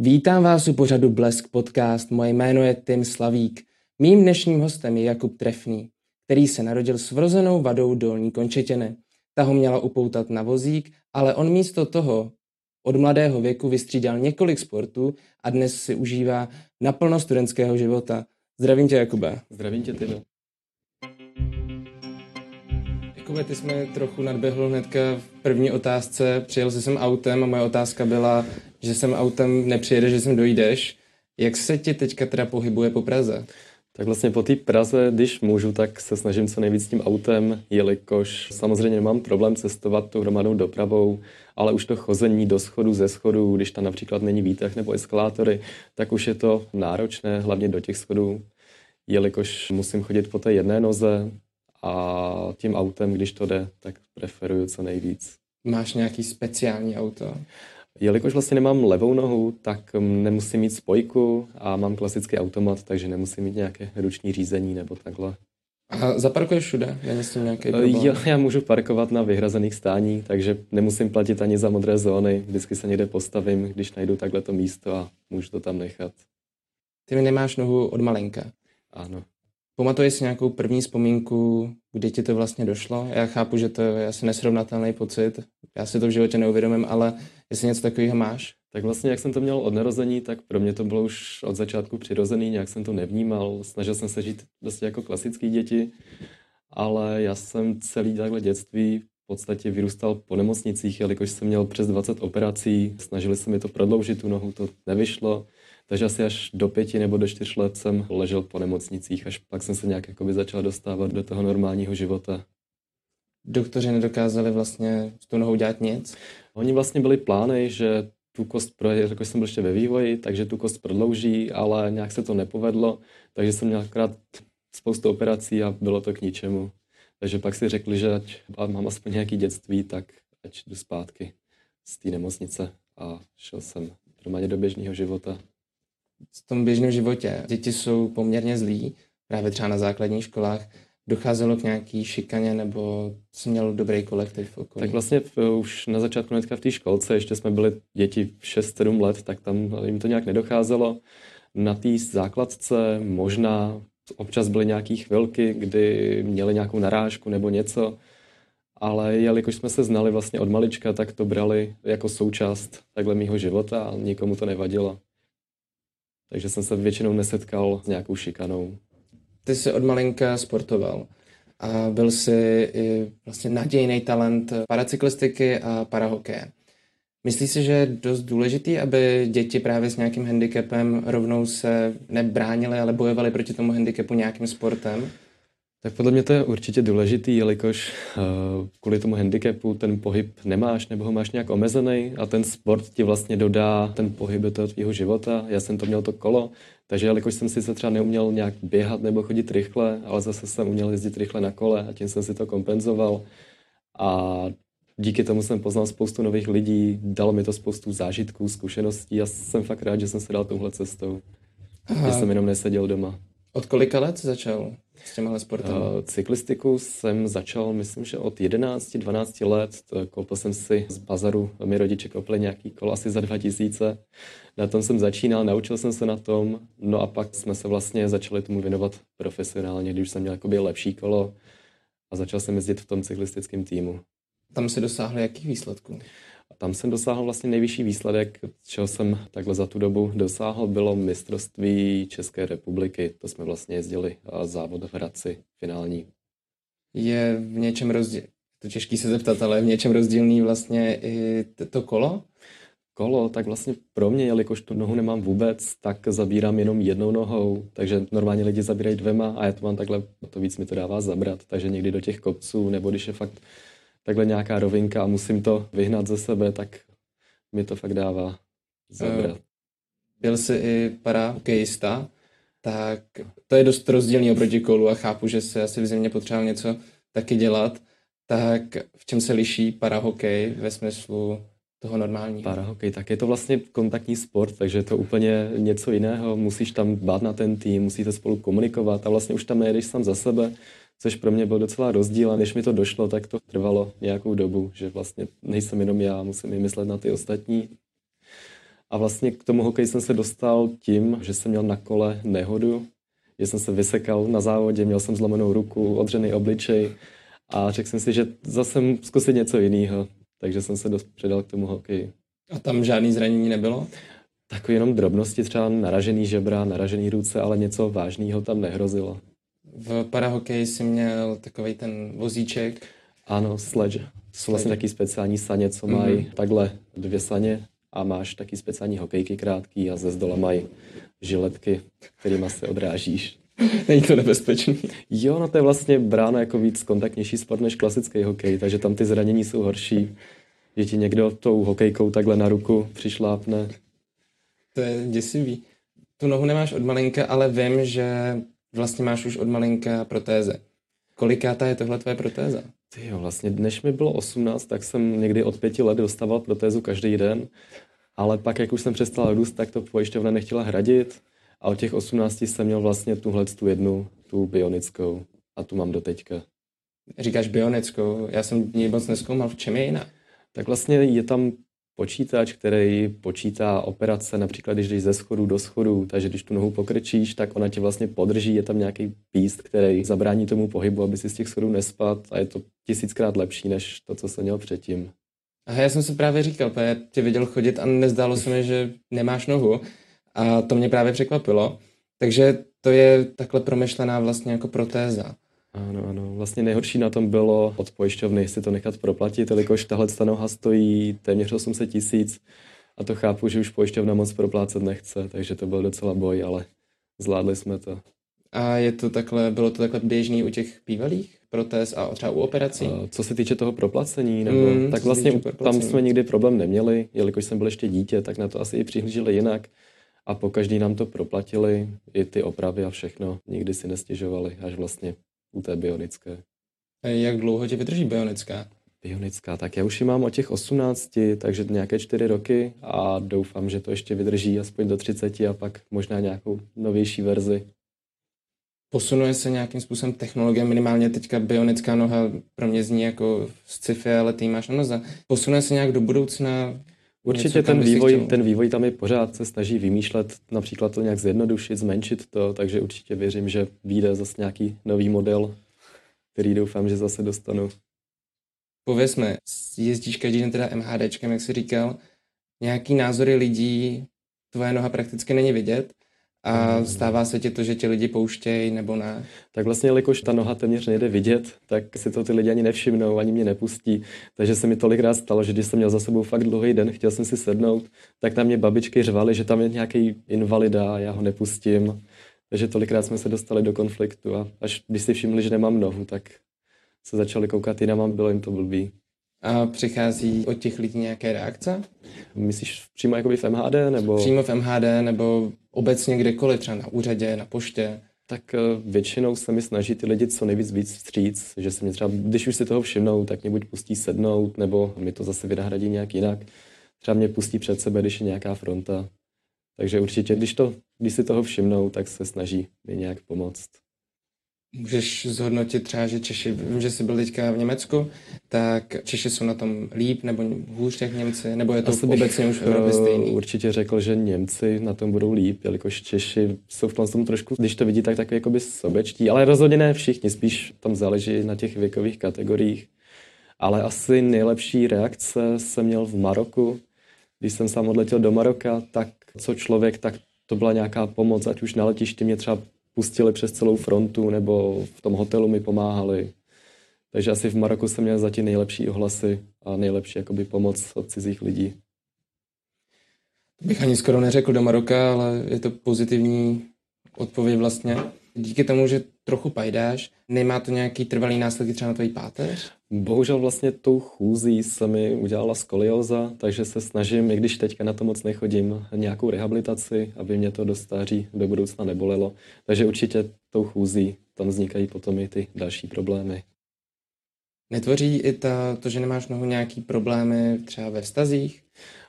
Vítám vás u pořadu Blesk podcast. Moje jméno je Tim Slavík. Mým dnešním hostem je Jakub Trefný, který se narodil s vrozenou vadou dolní končetiny. Ta ho měla upoutat na vozík, ale on místo toho od mladého věku vystřídal několik sportů a dnes si užívá naplno studentského života. Zdravím tě, Jakube. Zdravím tě, Tim. Jakube, ty jsme trochu nadběhl hnedka v první otázce. Přijel jsi sem autem a moje otázka byla, že sem autem nepřijede, že sem dojdeš. Jak se ti teďka teda pohybuje po Praze? Tak vlastně po té Praze, když můžu, tak se snažím co nejvíc tím autem, jelikož samozřejmě nemám problém cestovat tou hromadnou dopravou, ale už to chození do schodu, ze schodu, když tam například není výtah nebo eskalátory, tak už je to náročné, hlavně do těch schodů, jelikož musím chodit po té jedné noze a tím autem, když to jde, tak preferuju co nejvíc. Máš nějaký speciální auto? Jelikož vlastně nemám levou nohu, tak nemusím mít spojku a mám klasický automat, takže nemusím mít nějaké ruční řízení nebo takhle. A zaparkuješ všude? Není s tím nějaký problém? Jo, já můžu parkovat na vyhrazených stání, takže nemusím platit ani za modré zóny. Vždycky se někde postavím, když najdu takhle to místo a můžu to tam nechat. Ty mi nemáš nohu od malinka. Ano. Pamatuješ si nějakou první vzpomínku, kdy ti to vlastně došlo? Já chápu, že to je asi nesrovnatelný pocit. Já si to v životě neuvědomím, ale jestli něco takového máš? Tak vlastně, jak jsem to měl od narození, tak pro mě to bylo už od začátku přirozený, nějak jsem to nevnímal, snažil jsem se žít prostě jako klasický děti, ale já jsem celý takhle dětství v podstatě vyrůstal po nemocnicích, jelikož jsem měl přes 20 operací, snažili se mi to prodloužit tu nohu, to nevyšlo, takže asi až do pěti nebo do čtyř let jsem ležel po nemocnicích, až pak jsem se nějak jakoby začal dostávat do toho normálního života. Doktoři nedokázali vlastně s tou nohou dělat nic? Oni vlastně byli plány, že tu kost, jako jsem byl ještě ve vývoji, takže tu kost prodlouží, ale nějak se to nepovedlo, takže jsem měl akorát spoustu operací a bylo to k ničemu. Takže pak si řekli, že ať mám aspoň nějaký dětství, tak ať jdu zpátky z té nemocnice a šel jsem normálně do běžného života v tom běžném životě děti jsou poměrně zlí, právě třeba na základních školách, docházelo k nějaký šikaně nebo jsi měl dobrý kolektiv okolí? Tak vlastně v, už na začátku hnedka v té školce, ještě jsme byli děti 6-7 let, tak tam jim to nějak nedocházelo. Na té základce možná občas byly nějaké chvilky, kdy měli nějakou narážku nebo něco, ale jelikož jsme se znali vlastně od malička, tak to brali jako součást takhle mýho života a nikomu to nevadilo takže jsem se většinou nesetkal s nějakou šikanou. Ty jsi od malinka sportoval a byl jsi i vlastně nadějný talent paracyklistiky a parahokeje. Myslíš si, že je dost důležitý, aby děti právě s nějakým handicapem rovnou se nebránily, ale bojovali proti tomu handicapu nějakým sportem? Tak podle mě to je určitě důležitý, jelikož uh, kvůli tomu handicapu ten pohyb nemáš nebo ho máš nějak omezený a ten sport ti vlastně dodá ten pohyb do toho tvýho života. Já jsem to měl to kolo, takže jelikož jsem si se třeba neuměl nějak běhat nebo chodit rychle, ale zase jsem uměl jezdit rychle na kole a tím jsem si to kompenzoval. A díky tomu jsem poznal spoustu nových lidí, dalo mi to spoustu zážitků, zkušeností a jsem fakt rád, že jsem se dal touhle cestou. Aha. Že jsem jenom neseděl doma. Od kolika let začal s těmihle sportem? Uh, cyklistiku jsem začal, myslím, že od 11-12 let. Koupil jsem si z bazaru, mi rodiče koupili nějaký kolo asi za 2000. Na tom jsem začínal, naučil jsem se na tom, no a pak jsme se vlastně začali tomu věnovat profesionálně, když jsem měl jakoby lepší kolo a začal jsem jezdit v tom cyklistickém týmu. Tam se dosáhli jakých výsledků? A tam jsem dosáhl vlastně nejvyšší výsledek, čeho jsem takhle za tu dobu dosáhl, bylo mistrovství České republiky. To jsme vlastně jezdili a závod v Hradci, finální. Je v něčem rozdíl, to těžký se zeptat, ale je v něčem rozdílný vlastně i to kolo? Kolo, tak vlastně pro mě, jelikož tu nohu nemám vůbec, tak zabírám jenom jednou nohou, takže normálně lidi zabírají dvěma a já to mám takhle, to víc mi to dává zabrat, takže někdy do těch kopců, nebo když je fakt takhle nějaká rovinka a musím to vyhnat ze sebe, tak mi to fakt dává zabrat. Uh, byl jsi i parahokejista, tak to je dost rozdílný oproti kolu a chápu, že se asi v zimě potřeboval něco taky dělat. Tak v čem se liší parahokej ve smyslu toho normálního? Parahokej, tak je to vlastně kontaktní sport, takže je to úplně něco jiného. Musíš tam dbát na ten tým, musíte spolu komunikovat a vlastně už tam nejedeš sám za sebe, což pro mě byl docela rozdíl a než mi to došlo, tak to trvalo nějakou dobu, že vlastně nejsem jenom já, musím i myslet na ty ostatní. A vlastně k tomu hokeji jsem se dostal tím, že jsem měl na kole nehodu, že jsem se vysekal na závodě, měl jsem zlomenou ruku, odřený obličej a řekl jsem si, že zase zkusit něco jiného. Takže jsem se dost předal k tomu hokeji. A tam žádný zranění nebylo? Takový jenom drobnosti, třeba naražený žebra, naražený ruce, ale něco vážného tam nehrozilo. V parahokeji jsi měl takový ten vozíček. Ano, sledge. Jsou vlastně taky speciální saně, co mají mm-hmm. takhle dvě saně a máš taky speciální hokejky krátký a ze zdola mají žiletky, kterými se odrážíš. Není to nebezpečný. Jo, no to je vlastně bráno jako víc kontaktnější sport než klasický hokej, takže tam ty zranění jsou horší. Že ti někdo tou hokejkou takhle na ruku přišlápne. To je děsivý. Tu nohu nemáš od malinka, ale vím, že vlastně máš už od malinka protéze. Kolikátá je tohle tvoje protéza? Ty jo, vlastně než mi bylo 18, tak jsem někdy od pěti let dostával protézu každý den, ale pak, jak už jsem přestal růst, tak to pojišťovna nechtěla hradit a od těch 18 jsem měl vlastně tuhle tu jednu, tu bionickou a tu mám do teďka. Říkáš bionickou, já jsem ji moc neskoumal, v čem je jiná? Tak vlastně je tam počítač, který počítá operace, například když jdeš ze schodu do schodu, takže když tu nohu pokrčíš, tak ona tě vlastně podrží, je tam nějaký píst, který zabrání tomu pohybu, aby si z těch schodů nespad a je to tisíckrát lepší, než to, co jsem měl předtím. A já jsem si právě říkal, protože tě viděl chodit a nezdálo se mi, že nemáš nohu a to mě právě překvapilo. Takže to je takhle promyšlená vlastně jako protéza. Ano, ano. Vlastně nejhorší na tom bylo od pojišťovny si to nechat proplatit, jelikož tahle noha stojí téměř 800 tisíc a to chápu, že už pojišťovna moc proplácet nechce, takže to byl docela boj, ale zvládli jsme to. A je to takhle, bylo to takhle běžný u těch bývalých protéz a třeba u operací? A co se týče toho proplacení, nebo mm, tak vlastně tam jsme nikdy problém neměli, jelikož jsem byl ještě dítě, tak na to asi i přihlíželi jinak. A po každý nám to proplatili, i ty opravy a všechno. Nikdy si nestěžovali, až vlastně u té bionické. A jak dlouho tě vydrží bionická? Bionická, tak já už ji mám od těch 18, takže nějaké 4 roky a doufám, že to ještě vydrží aspoň do 30 a pak možná nějakou novější verzi. Posunuje se nějakým způsobem technologie, minimálně teďka bionická noha pro mě zní jako sci-fi, ale ty máš na noze. Posunuje se nějak do budoucna Určitě ten vývoj, ten vývoj tam je pořád, se snaží vymýšlet, například to nějak zjednodušit, zmenšit to, takže určitě věřím, že vyjde zase nějaký nový model, který doufám, že zase dostanu. Pověz mi, jezdíš každý den teda MHDčkem, jak jsi říkal, nějaký názory lidí, tvoje noha prakticky není vidět, a stává se ti to, že ti lidi pouštějí nebo ne? Tak vlastně, jelikož ta noha téměř nejde vidět, tak si to ty lidi ani nevšimnou, ani mě nepustí. Takže se mi tolikrát stalo, že když jsem měl za sebou fakt dlouhý den, chtěl jsem si sednout, tak tam mě babičky řvaly, že tam je nějaký invalida a já ho nepustím. Takže tolikrát jsme se dostali do konfliktu a až když si všimli, že nemám nohu, tak se začali koukat jinam a bylo jim to blbý. A přichází od těch lidí nějaké reakce? Myslíš přímo jakoby v MHD? Nebo... Přímo v MHD nebo obecně kdekoliv, třeba na úřadě, na poště? Tak eh, většinou se mi snaží ty lidi co nejvíc víc vstříc, že se mě třeba, když už si toho všimnou, tak mě buď pustí sednout, nebo mi to zase vynahradí nějak jinak. Třeba mě pustí před sebe, když je nějaká fronta. Takže určitě, když, to, když si toho všimnou, tak se snaží mi nějak pomoct. Můžeš zhodnotit třeba, že Češi, vím, že jsi byl teďka v Německu, tak Češi jsou na tom líp nebo hůř jak Němci, nebo je to Asi obecně už v Evropě stejný? Určitě řekl, že Němci na tom budou líp, jelikož Češi jsou v tom trošku, když to vidí, tak takový jakoby sobečtí, ale rozhodně ne všichni, spíš tam záleží na těch věkových kategoriích. Ale asi nejlepší reakce jsem měl v Maroku, když jsem sám odletěl do Maroka, tak co člověk, tak to byla nějaká pomoc, ať už na letišti mě třeba pustili přes celou frontu nebo v tom hotelu mi pomáhali. Takže asi v Maroku jsem měl zatím nejlepší ohlasy a nejlepší jakoby pomoc od cizích lidí. Bych ani skoro neřekl do Maroka, ale je to pozitivní odpověď vlastně. Díky tomu, že trochu pajdáš, nemá to nějaký trvalý následky třeba na tvojí páteř? Bohužel vlastně tou chůzí se mi udělala skolioza, takže se snažím, i když teďka na to moc nechodím, nějakou rehabilitaci, aby mě to do stáří do budoucna nebolelo. Takže určitě tou chůzí tam vznikají potom i ty další problémy. Netvoří i ta, to, že nemáš nohu nějaký problémy třeba ve vztazích?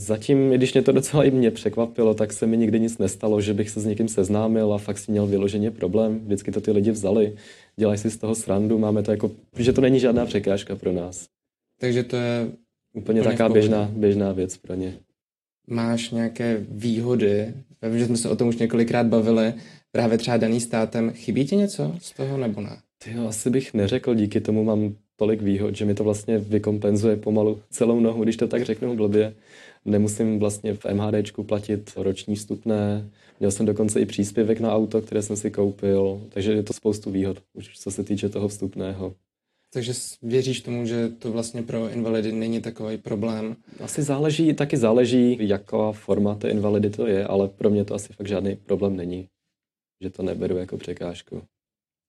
Zatím, i když mě to docela i mě překvapilo, tak se mi nikdy nic nestalo, že bych se s někým seznámil a fakt si měl vyloženě problém. Vždycky to ty lidi vzali, dělají si z toho srandu, máme to jako, že to není žádná překážka pro nás. Takže to je úplně, úplně taková běžná, běžná věc pro ně. máš nějaké výhody, vím, že jsme se o tom už několikrát bavili, právě třeba daný státem, chybí ti něco z toho nebo ne? Ty jo, asi bych neřekl, díky tomu mám tolik výhod, že mi to vlastně vykompenzuje pomalu celou nohu, když to tak řeknu blbě. Nemusím vlastně v MHDčku platit roční vstupné, měl jsem dokonce i příspěvek na auto, které jsem si koupil, takže je to spoustu výhod, už co se týče toho vstupného. Takže věříš tomu, že to vlastně pro invalidy není takový problém? Asi záleží, taky záleží, jaká forma té invalidy to je, ale pro mě to asi fakt žádný problém není, že to neberu jako překážku.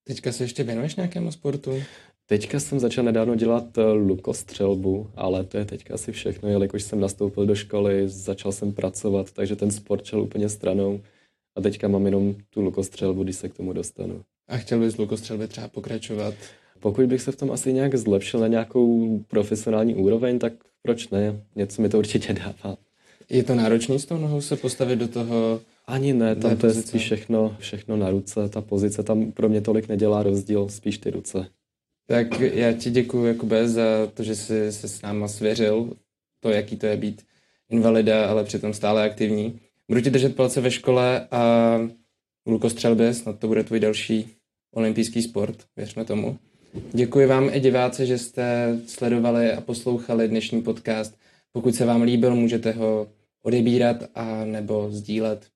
Teďka se ještě věnuješ nějakému sportu? Teďka jsem začal nedávno dělat eh, lukostřelbu, ale to je teďka asi všechno, jelikož jsem nastoupil do školy, začal jsem pracovat, takže ten sport šel úplně stranou a teďka mám jenom tu lukostřelbu, když se k tomu dostanu. A chtěl bys lukostřelby třeba pokračovat? Pokud bych se v tom asi nějak zlepšil na nějakou profesionální úroveň, tak proč ne? Něco mi to určitě dává. Je to náročný s tou nohou se postavit do toho? Ani ne, tam to je spíš všechno, všechno na ruce. Ta pozice tam pro mě tolik nedělá rozdíl, spíš ty ruce. Tak já ti děkuji Jakube za to, že jsi se s náma svěřil to, jaký to je být invalida, ale přitom stále aktivní. Budu ti držet palce ve škole a lukostřelbě, snad to bude tvůj další olympijský sport, věřme tomu. Děkuji vám i diváci, že jste sledovali a poslouchali dnešní podcast. Pokud se vám líbil, můžete ho odebírat a nebo sdílet.